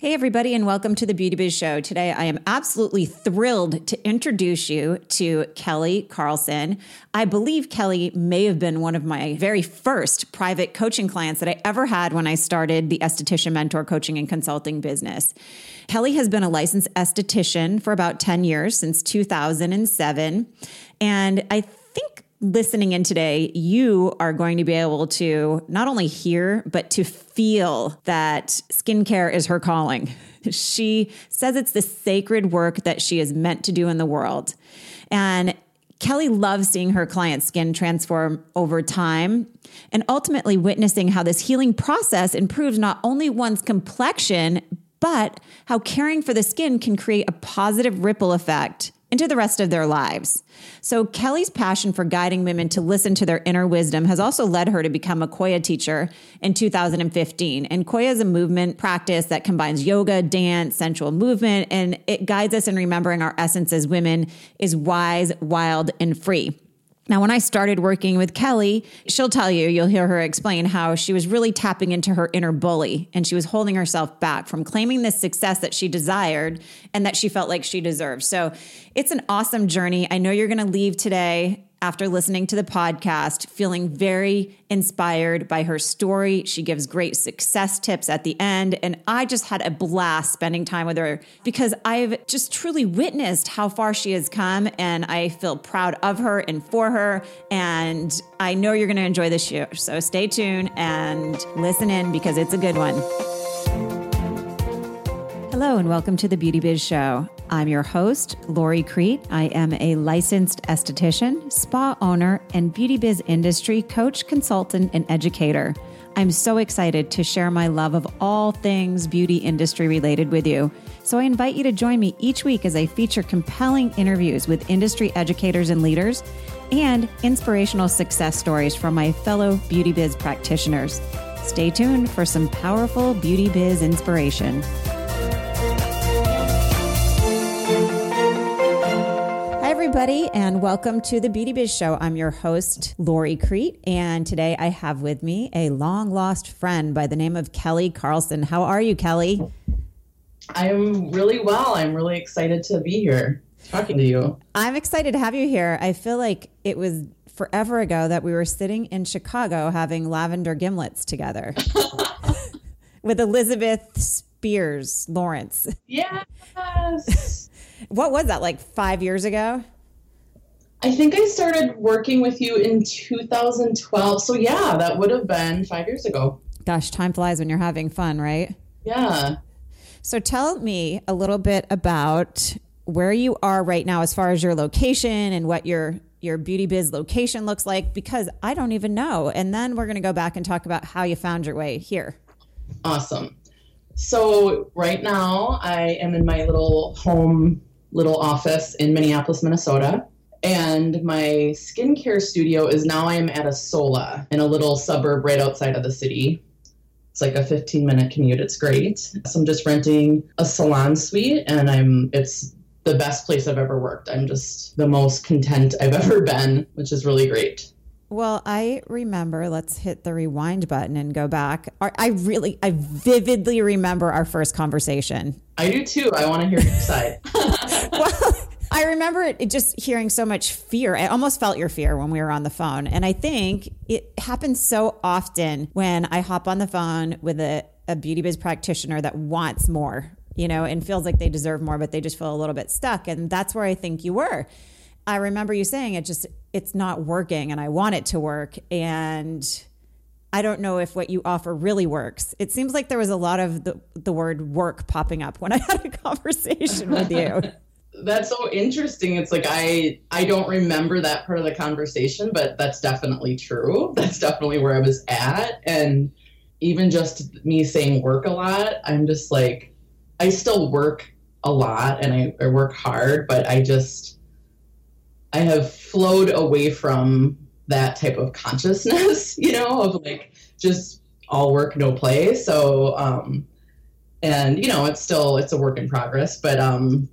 Hey, everybody, and welcome to the Beauty Biz Show. Today, I am absolutely thrilled to introduce you to Kelly Carlson. I believe Kelly may have been one of my very first private coaching clients that I ever had when I started the esthetician mentor coaching and consulting business. Kelly has been a licensed esthetician for about 10 years, since 2007. And I think listening in today, you are going to be able to not only hear, but to feel that skincare is her calling. She says it's the sacred work that she is meant to do in the world. And Kelly loves seeing her client's skin transform over time and ultimately witnessing how this healing process improves not only one's complexion, but how caring for the skin can create a positive ripple effect into the rest of their lives. So, Kelly's passion for guiding women to listen to their inner wisdom has also led her to become a Qoya teacher in 2015. And Qoya is a movement practice that combines yoga, dance, sensual movement, and it guides us in remembering our essence as women is wise, wild, and free. Now, when I started working with Kelly, she'll tell you, you'll hear her explain how she was really tapping into her inner bully and she was holding herself back from claiming the success that she desired and that she felt like she deserved. So it's an awesome journey. I know you're going to leave today after listening to the podcast, feeling very inspired by her story. She gives great success tips at the end. And I just had a blast spending time with her because I've just truly witnessed how far she has come. And I feel proud of her and for her. And I know you're going to enjoy this show. So stay tuned and listen in because it's a good one. Hello, and welcome to the Beauty Biz Show. I'm your host, Lori Crete. I am a licensed esthetician, spa owner, and beauty biz industry coach, consultant, and educator. I'm so excited to share my love of all things beauty industry related with you. So I invite you to join me each week as I feature compelling interviews with industry educators and leaders and inspirational success stories from my fellow beauty biz practitioners. Stay tuned for some powerful beauty biz inspiration. Everybody, and welcome to the Beauty Biz Show. I'm your host, Lori Crete, and today I have with me a long lost friend by the name of Kelly Carlson. How are you, Kelly? I'm really well. I'm really excited to be here talking to you. I'm excited to have you here. I feel like it was forever ago that we were sitting in Chicago having lavender gimlets together with Elizabeth Spears Lawrence. Yes. what was that, like five years ago? I think I started working with you in 2012. So, yeah, that would have been five years ago. Gosh, time flies when you're having fun, right? Yeah. So, tell me a little bit about where you are right now as far as your location and what your your beauty biz location looks like because I don't even know. And then we're going to go back and talk about how you found your way here. Awesome. So, right now I am in my little home little office in Minneapolis, Minnesota. And my skincare studio is now I'm at a Sola in a little suburb right outside of the city. It's like a 15 minute commute. It's great. So I'm just renting a salon suite and I'm it's the best place I've ever worked. I'm just the most content I've ever been, which is really great. Well, I remember, let's hit the rewind button and go back. I really, I vividly remember our first conversation. I do too. I want to hear your side. well, I remember it, just hearing so much fear. I almost felt your fear when we were on the phone. And I think it happens so often when I hop on the phone with a, a beauty biz practitioner that wants more, you know, and feels like they deserve more, but they just feel a little bit stuck. And that's where I think you were. I remember you saying it just, it's not working and I want it to work. And I don't know if what you offer really works. It seems like there was a lot of the, the word work popping up when I had a conversation with you. that's so interesting. It's like i i don't remember that part of the conversation but that's definitely true. That's definitely where i was at. And even just me saying work a lot i'm just like i still work a lot and i, I work hard but i just i have flowed away from that type of consciousness you know of like just all work no play. So um and you know it's still it's a work in progress but um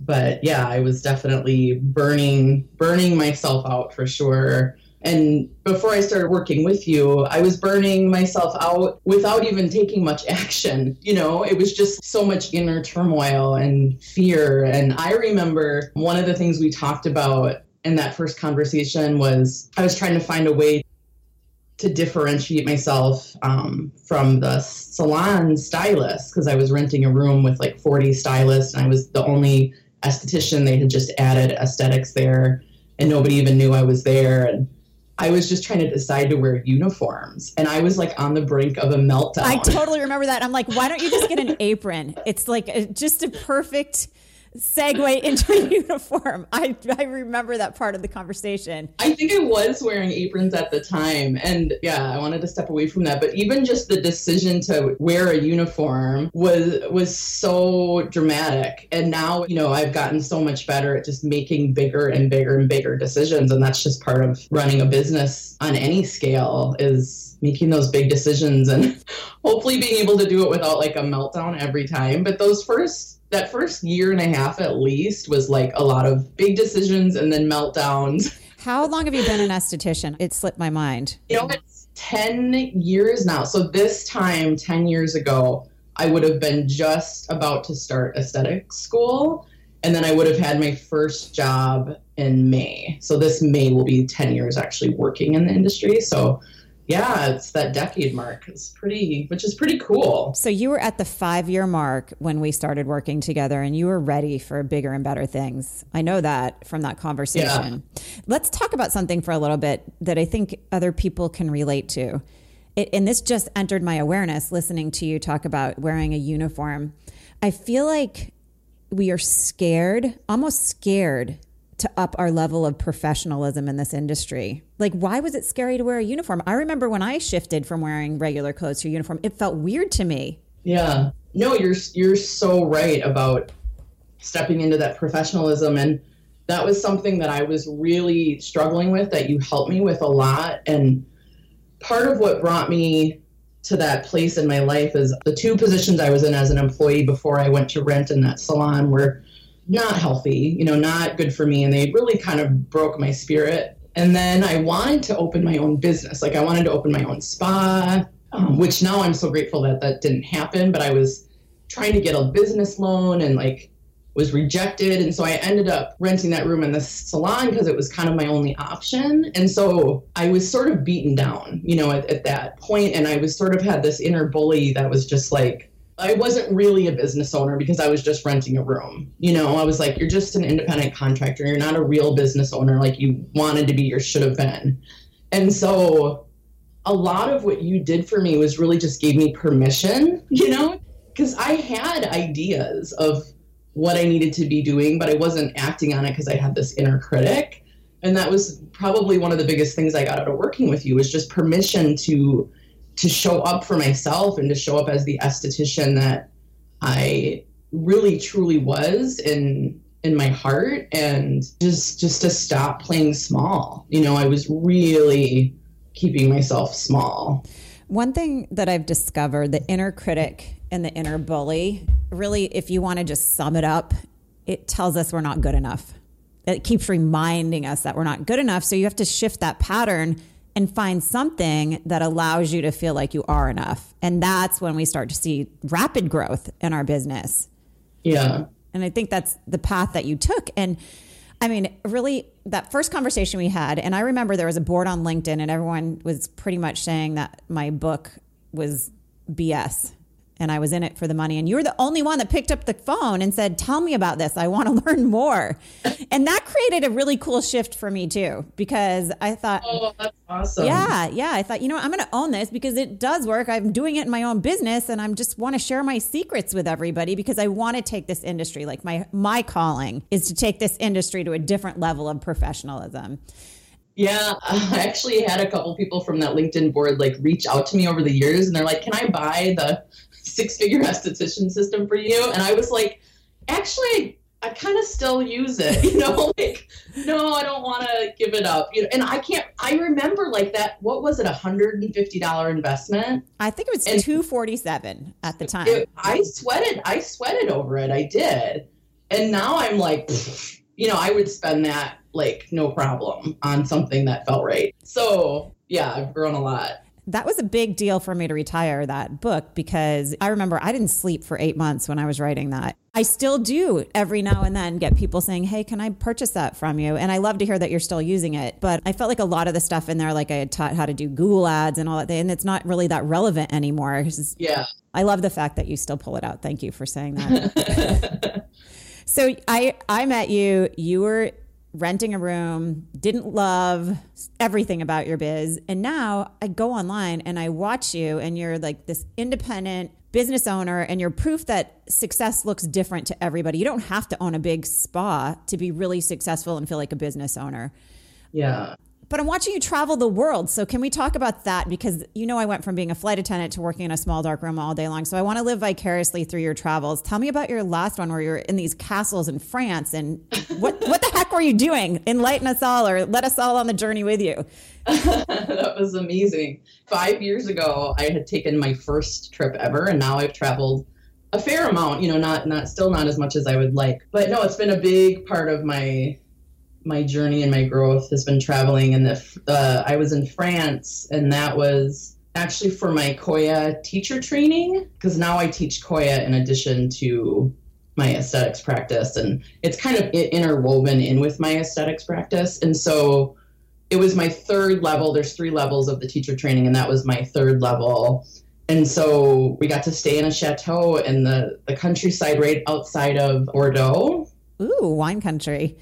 but yeah, I was definitely burning burning myself out for sure. And before I started working with you, I was burning myself out without even taking much action. You know, it was just so much inner turmoil and fear. And I remember one of the things we talked about in that first conversation was I was trying to find a way to differentiate myself um, from the salon stylist because I was renting a room with like 40 stylists and I was the only esthetician. They had just added aesthetics there and nobody even knew I was there. And I was just trying to decide to wear uniforms and I was like on the brink of a meltdown. I totally remember that. I'm like, why don't you just get an apron? It's like a, just a perfect segue into uniform. I, I remember that part of the conversation. I think I was wearing aprons at the time. And yeah, I wanted to step away from that. But even just the decision to wear a uniform was was so dramatic. And now, you know, I've gotten so much better at just making bigger and bigger and bigger decisions. And that's just part of running a business on any scale is making those big decisions and hopefully being able to do it without like a meltdown every time. But those first that first year and a half at least was like a lot of big decisions and then meltdowns. How long have you been an esthetician? It slipped my mind. You know, it's 10 years now. So this time, 10 years ago, I would have been just about to start aesthetic school. And then I would have had my first job in May. So this May will be 10 years actually working in the industry. So yeah, it's that decade mark. It's pretty, which is pretty cool. So you were at the five year mark when we started working together and you were ready for bigger and better things. I know that from that conversation. Yeah. Let's talk about something for a little bit that I think other people can relate to. It, and this just entered my awareness listening to you talk about wearing a uniform. I feel like we are scared, almost scared to up our level of professionalism in this industry. Like, why was it scary to wear a uniform? I remember when I shifted from wearing regular clothes to uniform, it felt weird to me. Yeah. No, you're you're so right about stepping into that professionalism and that was something that I was really struggling with that you helped me with a lot and part of what brought me to that place in my life is the two positions I was in as an employee before I went to rent in that salon were not healthy, you know, not good for me. And they really kind of broke my spirit. And then I wanted to open my own business. Like I wanted to open my own spa, um, which now I'm so grateful that that didn't happen. But I was trying to get a business loan and like was rejected. And so I ended up renting that room in the salon because it was kind of my only option. And so I was sort of beaten down, you know, at, at that point, And I was sort of had this inner bully that was just like, I wasn't really a business owner because I was just renting a room. You know, I was like, you're just an independent contractor. You're not a real business owner like you wanted to be or should have been. And so a lot of what you did for me was really just gave me permission, you know, because I had ideas of what I needed to be doing, but I wasn't acting on it because I had this inner critic. And that was probably one of the biggest things I got out of working with you was just permission to to show up for myself and to show up as the esthetician that I really truly was in in my heart and just just to stop playing small. You know, I was really keeping myself small. One thing that I've discovered, the inner critic and the inner bully, really if you want to just sum it up, it tells us we're not good enough. It keeps reminding us that we're not good enough, so you have to shift that pattern and find something that allows you to feel like you are enough. And that's when we start to see rapid growth in our business. Yeah. And I think that's the path that you took. And I mean, really, that first conversation we had, and I remember there was a board on LinkedIn, and everyone was pretty much saying that my book was BS and I was in it for the money. And you were the only one that picked up the phone and said, Tell me about this. I want to learn more. and that created a really cool shift for me too, because I thought, Oh, that's awesome. Yeah. Yeah. I thought, you know, I'm going to own this because it does work. I'm doing it in my own business and I just want to share my secrets with everybody because I want to take this industry. Like my, my calling is to take this industry to a different level of professionalism. Yeah, I actually had a couple people from that LinkedIn board like reach out to me over the years and they're like, "Can I buy the six figure esthetician system for you. And I was like, actually, I kind of still use it, you know, like, no, I don't want to give it up. You know, and I can't, I remember like that, what was it, a $150 investment? I think it was and 247 at the time. It, I sweated, I sweated over it. I did. And now I'm like, you know, I would spend that like no problem on something that felt right. So yeah, I've grown a lot that was a big deal for me to retire that book because I remember I didn't sleep for eight months when I was writing that. I still do every now and then get people saying, Hey, can I purchase that from you? And I love to hear that you're still using it. But I felt like a lot of the stuff in there, like I had taught how to do Google ads and all that, and it's not really that relevant anymore. Yeah. I love the fact that you still pull it out. Thank you for saying that. so I I met you. You were renting a room, didn't love everything about your biz. And now I go online and I watch you, and you're like this independent business owner, and you're proof that success looks different to everybody. You don't have to own a big spa to be really successful and feel like a business owner. Yeah but I'm watching you travel the world. So can we talk about that? Because you know I went from being a flight attendant to working in a small dark room all day long. So I want to live vicariously through your travels. Tell me about your last one where you're in these castles in France and what what the heck were you doing? Enlighten us all or let us all on the journey with you. that was amazing. Five years ago I had taken my first trip ever and now I've traveled a fair amount, you know, not not still not as much as I would like. But no, it's been a big part of my my journey and my growth has been traveling. And the uh, I was in France, and that was actually for my Qoya teacher training because now I teach Qoya in addition to my aesthetics practice, and it's kind of interwoven in with my aesthetics practice. And so it was my third level. There's three levels of the teacher training, and that was my third level. And so we got to stay in a chateau in the, the countryside right outside of Bordeaux. Ooh, wine country.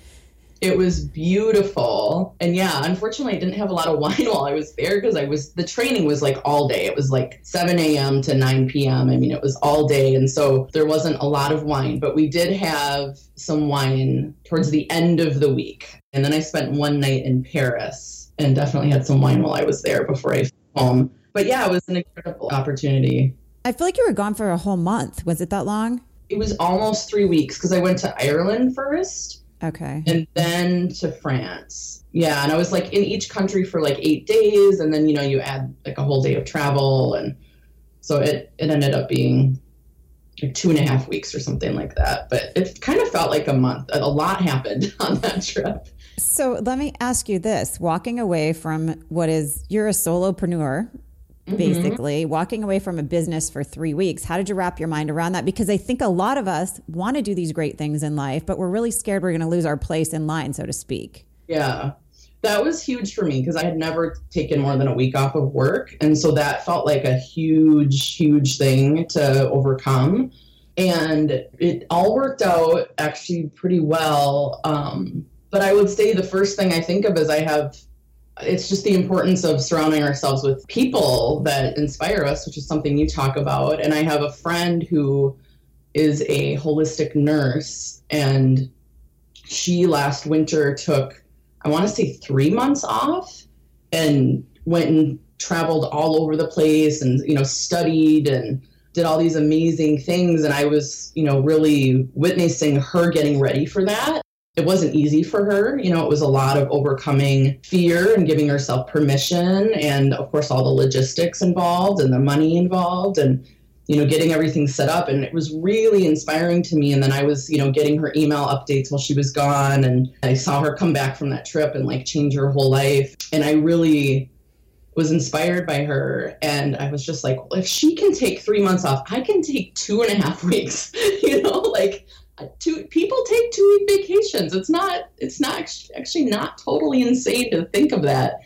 It was beautiful. And yeah, unfortunately, I didn't have a lot of wine while I was there because I was, the training was like all day. It was like 7 a.m. to 9 p.m. I mean, it was all day. And so there wasn't a lot of wine, but we did have some wine towards the end of the week. And then I spent one night in Paris and definitely had some wine while I was there before I home. But yeah, it was an incredible opportunity. I feel like you were gone for a whole month. Was it that long? It was almost three weeks because I went to Ireland first Okay. And then to France. Yeah. And I was like in each country for like eight days. And then, you know, you add like a whole day of travel. And so it, it ended up being like two and a half weeks or something like that. But it kind of felt like a month. A lot happened on that trip. So let me ask you this walking away from what is, you're a solopreneur, Mm-hmm. basically walking away from a business for three weeks. How did you wrap your mind around that? Because I think a lot of us want to do these great things in life, but we're really scared we're going to lose our place in line, so to speak. Yeah. That was huge for me because I had never taken more than a week off of work. And so that felt like a huge, huge thing to overcome. And it all worked out actually pretty well. Um, but I would say the first thing I think of is I have it's just the importance of surrounding ourselves with people that inspire us, which is something you talk about. And I have a friend who is a holistic nurse, and she last winter took, I want to say, three months off and went and traveled all over the place and, you know, studied and did all these amazing things. And I was, you know, really witnessing her getting ready for that it wasn't easy for her. You know, it was a lot of overcoming fear and giving herself permission, and of course, all the logistics involved and the money involved, and you know, getting everything set up. And it was really inspiring to me. And then I was, you know, getting her email updates while she was gone, and I saw her come back from that trip and like change her whole life. And I really was inspired by her and i was just like well, if she can take three months off i can take two and a half weeks you know like two people take two week vacations. It's not it's not actually not totally insane to think of that.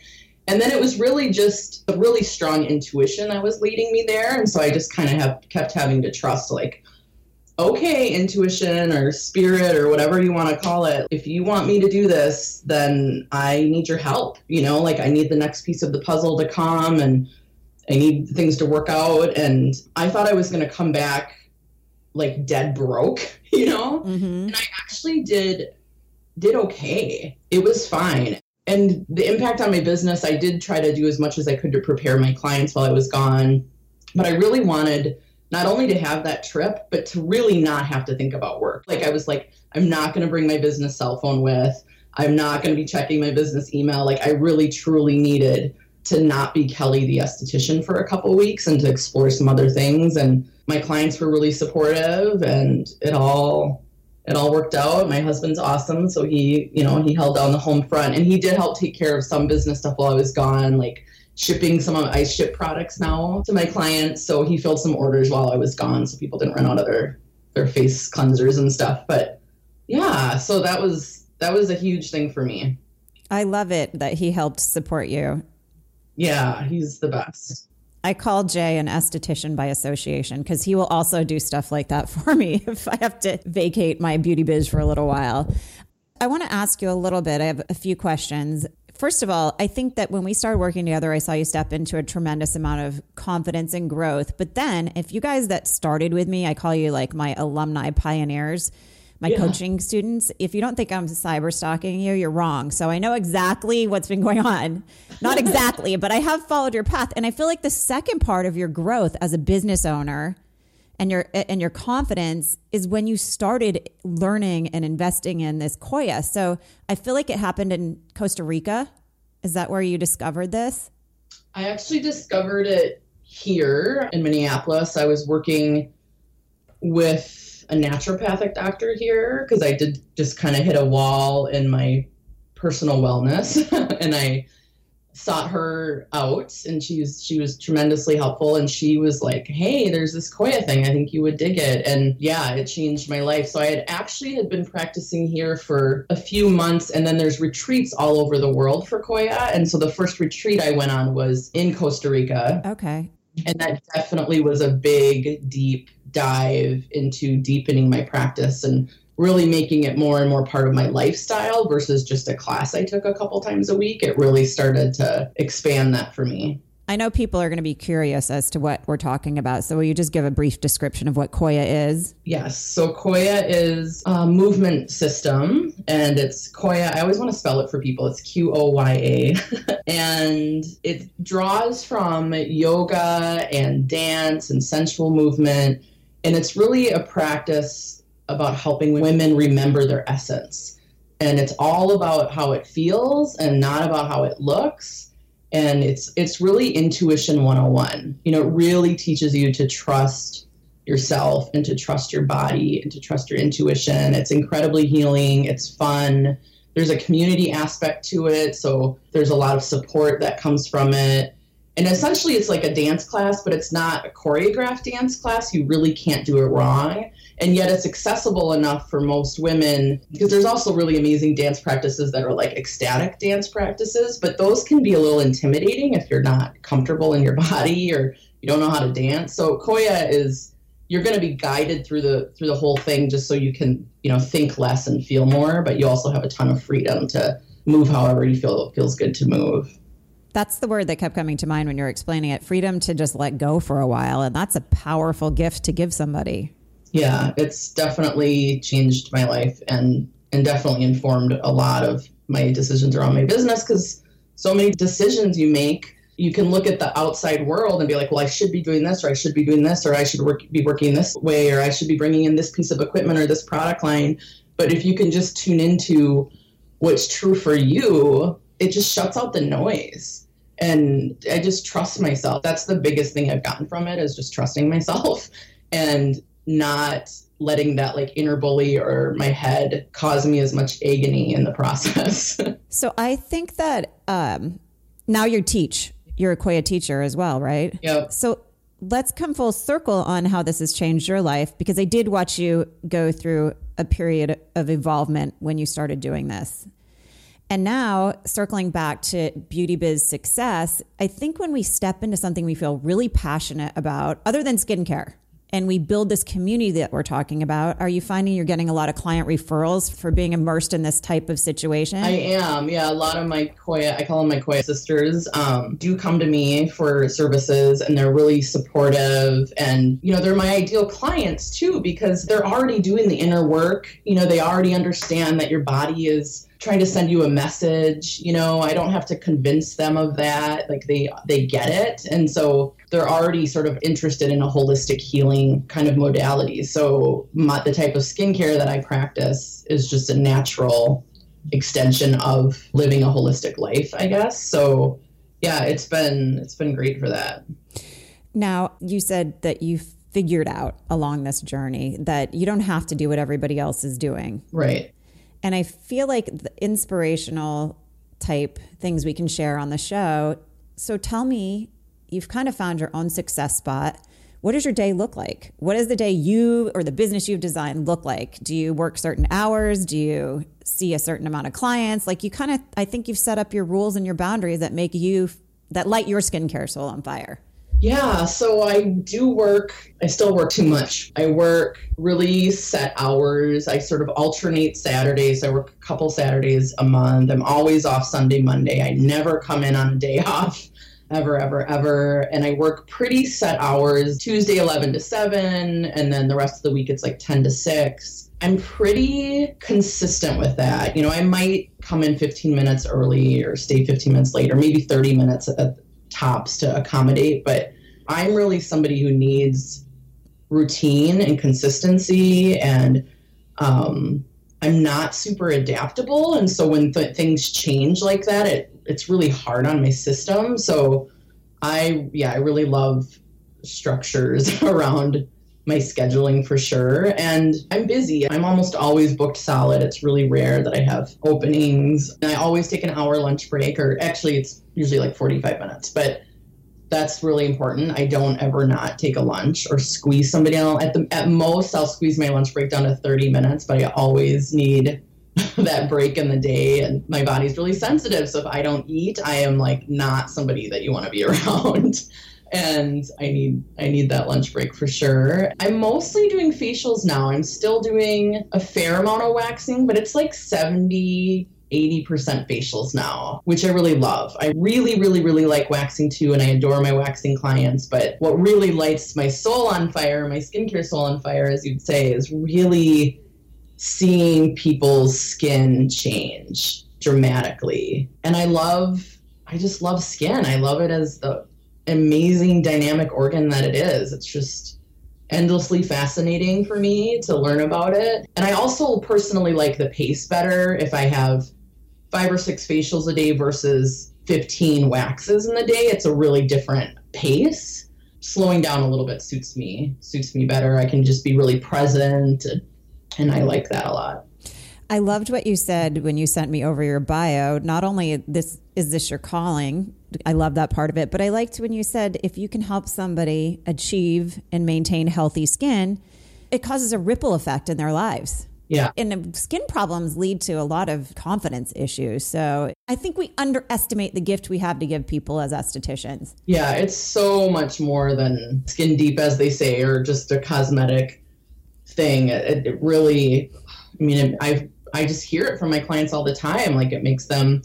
And then it was really just a really strong intuition that was leading me there, and so I just kind of have kept having to trust like okay, intuition or spirit or whatever you want to call it. If you want me to do this, then I need your help. You know, like I need the next piece of the puzzle to come and I need things to work out. And I thought I was going to come back like dead broke, you know? Mm-hmm. And I actually did did okay. It was fine. And the impact on my business, I did try to do as much as I could to prepare my clients while I was gone. But I really wanted not only to have that trip, but to really not have to think about work. Like I was like, I'm not going to bring my business cell phone with. I'm not going to be checking my business email. Like I really truly needed to not be Kelly the esthetician for a couple weeks and to explore some other things. And my clients were really supportive and it all it all worked out. My husband's awesome, so he, you know, he held down the home front, and he did help take care of some business stuff while I was gone, like shipping some of I ship products now to my clients. So he filled some orders while I was gone, so people didn't run out of their their face cleansers and stuff. But yeah, so that was that was a huge thing for me. I love it that he helped support you. Yeah, he's the best. I call Jay an esthetician by association because he will also do stuff like that for me if I have to vacate my beauty biz for a little while. I want to ask you a little bit. I have a few questions. First of all, I think that when we started working together, I saw you step into a tremendous amount of confidence and growth. But then, if you guys that started with me, I call you like my alumni pioneers my yeah. coaching students, if you don't think I'm cyber stalking you, you're wrong. So I know exactly what's been going on. Not exactly, but I have followed your path. And I feel like the second part of your growth as a business owner and your and your confidence is when you started learning and investing in this Qoya. So I feel like it happened in Costa Rica. Is that where you discovered this? I actually discovered it here in Minneapolis. I was working with a naturopathic doctor here because I did just kind of hit a wall in my personal wellness and I sought her out and she was she was tremendously helpful and she was like hey there's this Qoya thing i think you would dig it and yeah it changed my life. So i had actually had been practicing here for a few months and then there's retreats all over the world for Qoya and so the first retreat i went on was in costa rica. Okay. And that definitely was a big deep dive into deepening my practice and really making it more and more part of my lifestyle versus just a class I took a couple times a week. It really started to expand that for me. I know people are going to be curious as to what we're talking about. So, will you just give a brief description of what Qoya is? Yes. So, Qoya is a movement system, and it's Qoya. I always want to spell it for people. It's Q O Y A. and it draws from yoga and dance and sensual movement and it's really a practice about helping women remember their essence. And it's all about how it feels and not about how it looks. And it's it's really intuition 101. You know, it really teaches you to trust yourself and to trust your body and to trust your intuition. It's incredibly healing, it's fun. There's a community aspect to it, so there's a lot of support that comes from it and essentially it's like a dance class but it's not a choreographed dance class. You really can't do it wrong. And yet it's accessible enough for most women because there's also really amazing dance practices that are like ecstatic dance practices. But those can be a little intimidating if you're not comfortable in your body or you don't know how to dance. So Qoya is you're going to be guided through the through the whole thing just so you can you know think less and feel more. But you also have a ton of freedom to move however you feel feels good to move that's the word that kept coming to mind when you were explaining it freedom to just let go for a while. And that's a powerful gift to give somebody. Yeah, it's definitely changed my life and, and definitely informed a lot of my decisions around my business because so many decisions you make you can look at the outside world and be like, well, I should be doing this, or I should be doing this, or I should work, be working this way, or I should be bringing in this piece of equipment or this product line. But if you can just tune into what's true for you, it just shuts out the noise. And i just trust myself. That's the biggest thing i've gotten from it is just trusting myself and not letting that like inner bully or my head cause me as much agony in the process. So i think that um now you teach. You're a Qoya teacher as well right? Yeah so let's come full circle on how this has changed your life because i did watch you go through a period of involvement when you started doing this and now, circling back to beauty biz success, I think when we step into something we feel really passionate about, other than skincare, and we build this community that we're talking about, are you finding you're getting a lot of client referrals for being immersed in this type of situation? I am. Yeah, a lot of my Qoya, I call them my Qoya sisters, um, do come to me for services and they're really supportive. And, you know, they're my ideal clients too because they're already doing the inner work. You know, they already understand that your body is trying to send you a message you know i don't have to convince them of that like they they get it and so they're already sort of interested in a holistic healing kind of modality so my, the type of skincare that i practice is just a natural extension of living a holistic life i guess so yeah it's been it's been great for that now you said that you figured out along this journey that you don't have to do what everybody else is doing. Right. And I feel like the inspirational type things we can share on the show. So tell me, you've kind of found your own success spot. What does your day look like? What does the day you or the business you've designed look like? Do you work certain hours? Do you see a certain amount of clients? Like you kind of, I think you've set up your rules and your boundaries that make you, that light your skincare soul on fire. Yeah, so I do work, I still work too much. I work really set hours. I sort of alternate Saturdays. I work a couple Saturdays a month. I'm always off Sunday, Monday. I never come in on a day off. Ever, ever, ever. And I work pretty set hours Tuesday, 11 to 7, and then the rest of the week it's like 10 to 6. I'm pretty consistent with that. You know, I might come in 15 minutes early or stay 15 minutes late, or maybe 30 minutes at tops to accommodate, but I'm really somebody who needs routine and consistency and um, I'm not super adaptable. And so when th- things change like that, it, it's really hard on my system. So I, yeah, I really love structures around my scheduling for sure. And I'm busy. I'm almost always booked solid. It's really rare that I have openings. And I always take an hour lunch break, or actually, it's usually like 45 minutes. But that's really important. I don't ever not take a lunch or squeeze somebody out. At the at most, I'll squeeze my lunch break down to 30 minutes, but I always need that break in the day and my body's really sensitive. So if I don't eat, I am like not somebody that you want to be around and I need I need that lunch break for sure. I'm mostly doing facials now. I'm still doing a fair amount of waxing, but it's like 70 80% facials now, which I really love. I really, really, really like waxing too, and I adore my waxing clients. But what really lights my soul on fire, my skincare soul on fire, as you'd say, is really seeing people's skin change dramatically. And I love, I just love skin. I love it as the amazing dynamic organ that it is. It's just endlessly fascinating for me to learn about it. And I also personally like the pace better if I have five or six facials a day versus 15 waxes in the day. It's a really different pace. Slowing down a little bit suits me, suits me better. I can just be really present and I like that a lot. I loved what you said when you sent me over your bio. Not only this is this your calling, I love that part of it. But I liked when you said if you can help somebody achieve and maintain healthy skin, it causes a ripple effect in their lives. Yeah. And skin problems lead to a lot of confidence issues. So I think we underestimate the gift we have to give people as estheticians. Yeah, it's so much more than skin deep, as they say, or just a cosmetic thing. It, it really, I mean, I I just hear it from my clients all the time. Like it makes them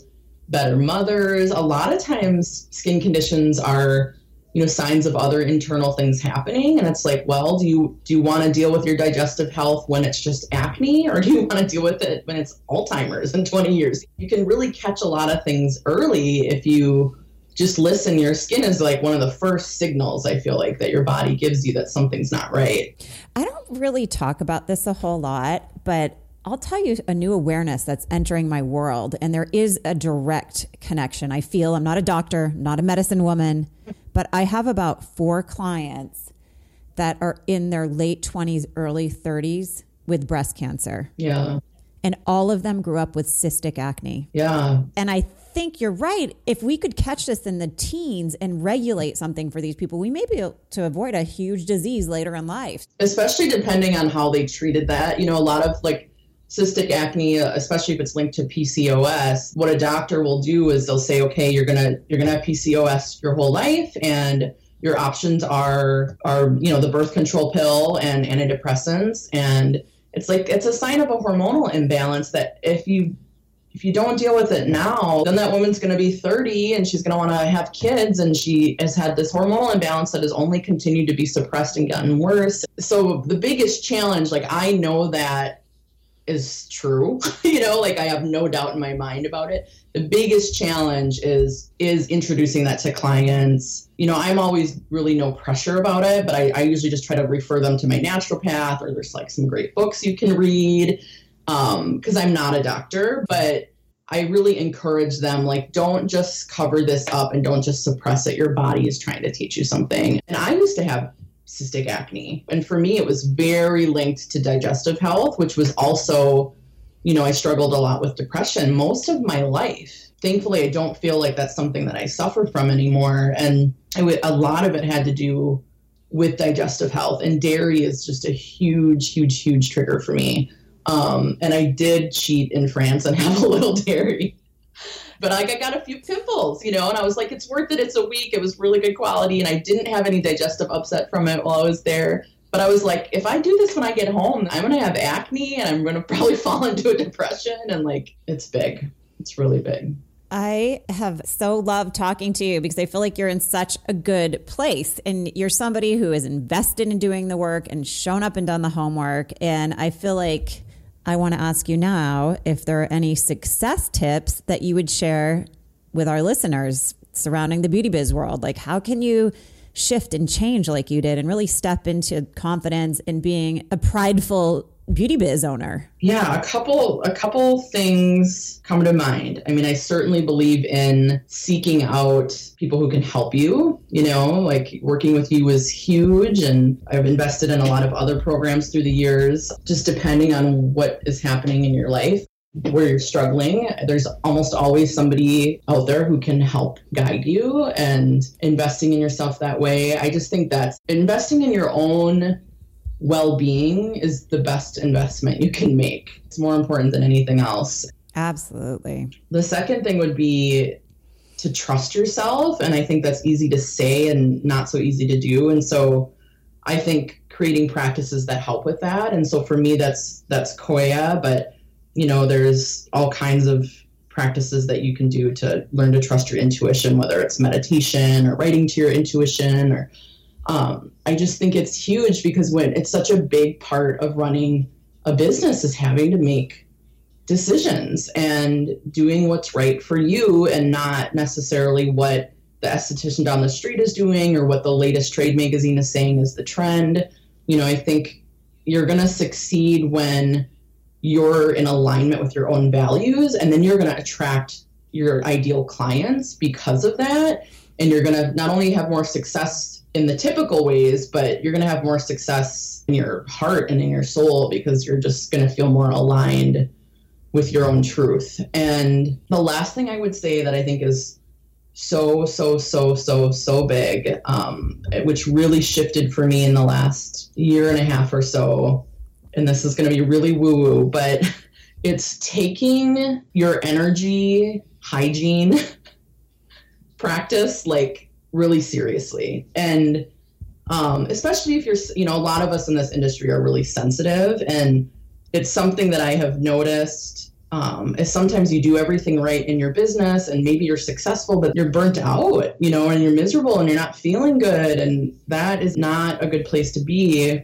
better mothers. A lot of times, skin conditions are you know signs of other internal things happening and it's like well do you do you want to deal with your digestive health when it's just acne or do you want to deal with it when it's alzheimer's in 20 years you can really catch a lot of things early if you just listen your skin is like one of the first signals i feel like that your body gives you that something's not right i don't really talk about this a whole lot but I'll tell you a new awareness that's entering my world, and there is a direct connection. I feel I'm not a doctor, not a medicine woman, but I have about four clients that are in their late 20s, early 30s with breast cancer. Yeah. And all of them grew up with cystic acne. Yeah. And I think you're right. If we could catch this in the teens and regulate something for these people, we may be able to avoid a huge disease later in life. Especially depending on how they treated that. You know, a lot of like, cystic acne, especially if it's linked to PCOS, what a doctor will do is they'll say, okay, you're gonna you're gonna have PCOS your whole life, and your options are are you know the birth control pill and antidepressants, and it's like it's a sign of a hormonal imbalance that if you if you don't deal with it now, then that woman's going to be 30 and she's going to want to have kids. And she has had this hormonal imbalance that has only continued to be suppressed and gotten worse. So, the biggest challenge, like, I know that is true you know like i have no doubt in my mind about it the biggest challenge is is introducing that to clients you know i'm always really no pressure about it but i, I usually just try to refer them to my naturopath or there's like some great books you can read because um, i'm not a doctor but i really encourage them like don't just cover this up and don't just suppress it your body is trying to teach you something and i used to have cystic acne. And for me, it was very linked to digestive health, which was also, you know, I struggled a lot with depression most of my life. Thankfully, I don't feel like that's something that I suffer from anymore. And a lot of it had to do with digestive health. And dairy is just a huge, huge, huge trigger for me. Um, and I did cheat in France and have a little dairy. But I got a few pimples, you know, and I was like, it's worth it. It's a week. It was really good quality, and I didn't have any digestive upset from it while I was there. But I was like, if I do this when I get home, I'm gonna have acne, and I'm gonna probably fall into a depression, and like, it's big. It's really big. I have so loved talking to you because I feel like you're in such a good place and you're somebody who is invested in doing the work and shown up and done the homework. And I feel like I want to ask you now if there are any success tips that you would share with our listeners surrounding the beauty biz world. Like, how can you shift and change like you did and really step into confidence and being a prideful beauty biz owner? Yeah, a couple a couple things come to mind. I mean, I certainly believe in seeking out people who can help you, you know, like working with you was huge and I've invested in a lot of other programs through the years just depending on what is happening in your life where you're struggling, there's almost always somebody out there who can help guide you and investing in yourself that way. I just think that investing in your own well being is the best investment you can make. It's more important than anything else. Absolutely. The second thing would be to trust yourself. And I think that's easy to say and not so easy to do. And so I think creating practices that help with that. And so for me, that's that's Qoya, but you know, there's all kinds of practices that you can do to learn to trust your intuition, whether it's meditation or writing to your intuition or um, I just think it's huge because when it's such a big part of running a business is having to make decisions and doing what's right for you and not necessarily what the esthetician down the street is doing or what the latest trade magazine is saying is the trend. You know, I think you're going to succeed when you're in alignment with your own values and then you're going to attract your ideal clients because of that and you're going to not only have more success in the typical ways, but you're going to have more success in your heart and in your soul because you're just going to feel more aligned with your own truth. And the last thing I would say that I think is so, so, so, so, so big, um, which really shifted for me in the last year and a half or so, and this is going to be really woo woo, but it's taking your energy hygiene practice like really seriously. And um, especially if you're, you know, a lot of us in this industry are really sensitive. And it's something that I have noticed um, is sometimes you do everything right in your business and maybe you're successful, but you're burnt out, you know, and you're miserable and you're not feeling good. And that is not a good place to be.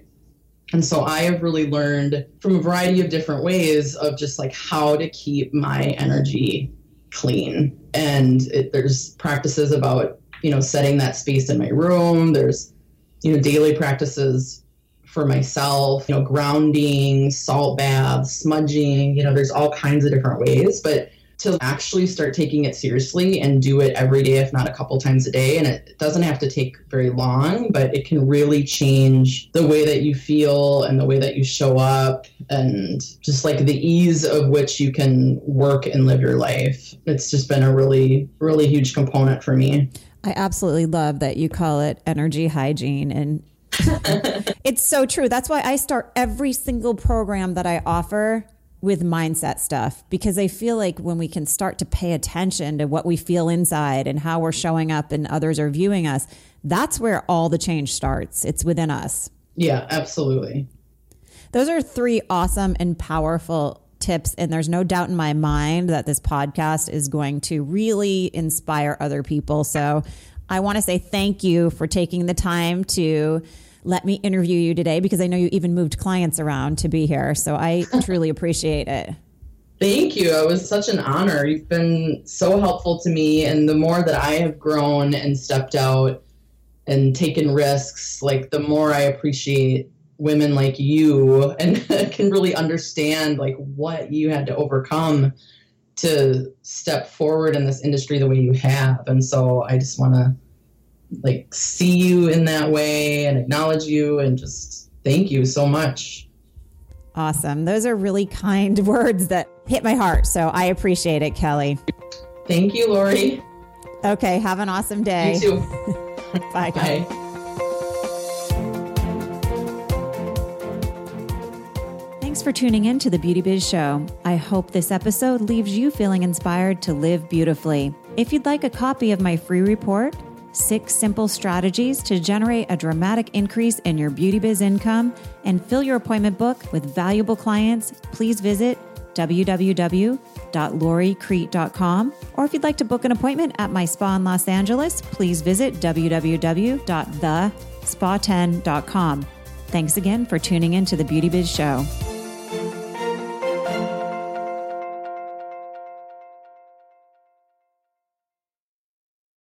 And so I have really learned from a variety of different ways of just like how to keep my energy clean. And it, there's practices about you know, setting that space in my room. There's, you know, daily practices for myself, you know, grounding, salt baths, smudging, you know, there's all kinds of different ways. But to actually start taking it seriously and do it every day, if not a couple times a day. And it doesn't have to take very long, but it can really change the way that you feel and the way that you show up and just like the ease of which you can work and live your life. It's just been a really, really huge component for me. I absolutely love that you call it energy hygiene and it's so true. That's why I start every single program that I offer with mindset stuff because I feel like when we can start to pay attention to what we feel inside and how we're showing up and others are viewing us, that's where all the change starts. It's within us. Yeah, absolutely. Those are three awesome and powerful tips. And there's no doubt in my mind that this podcast is going to really inspire other people. So I want to say thank you for taking the time to let me interview you today because I know you even moved clients around to be here. So I truly appreciate it. Thank you. It was such an honor. You've been so helpful to me. And the more that I have grown and stepped out and taken risks, like the more I appreciate women like you and can really understand like what you had to overcome to step forward in this industry the way you have and so i just want to like see you in that way and acknowledge you and just thank you so much. Awesome. Those are really kind words that hit my heart. So I appreciate it, Kelly. Thank you, Lori. Okay. Have an awesome day. You too. Bye. Bye. Thanks for tuning in to the Beauty Biz Show. I hope this episode leaves you feeling inspired to live beautifully. If you'd like a copy of my free report, Six Simple Strategies to Generate a Dramatic Increase in Your Beauty Biz Income, and fill your appointment book with valuable clients, please visit www.loricrete.com. Or if you'd like to book an appointment at my spa in Los Angeles, please visit www.thespa10.com. Thanks again for tuning in to the Beauty Biz Show.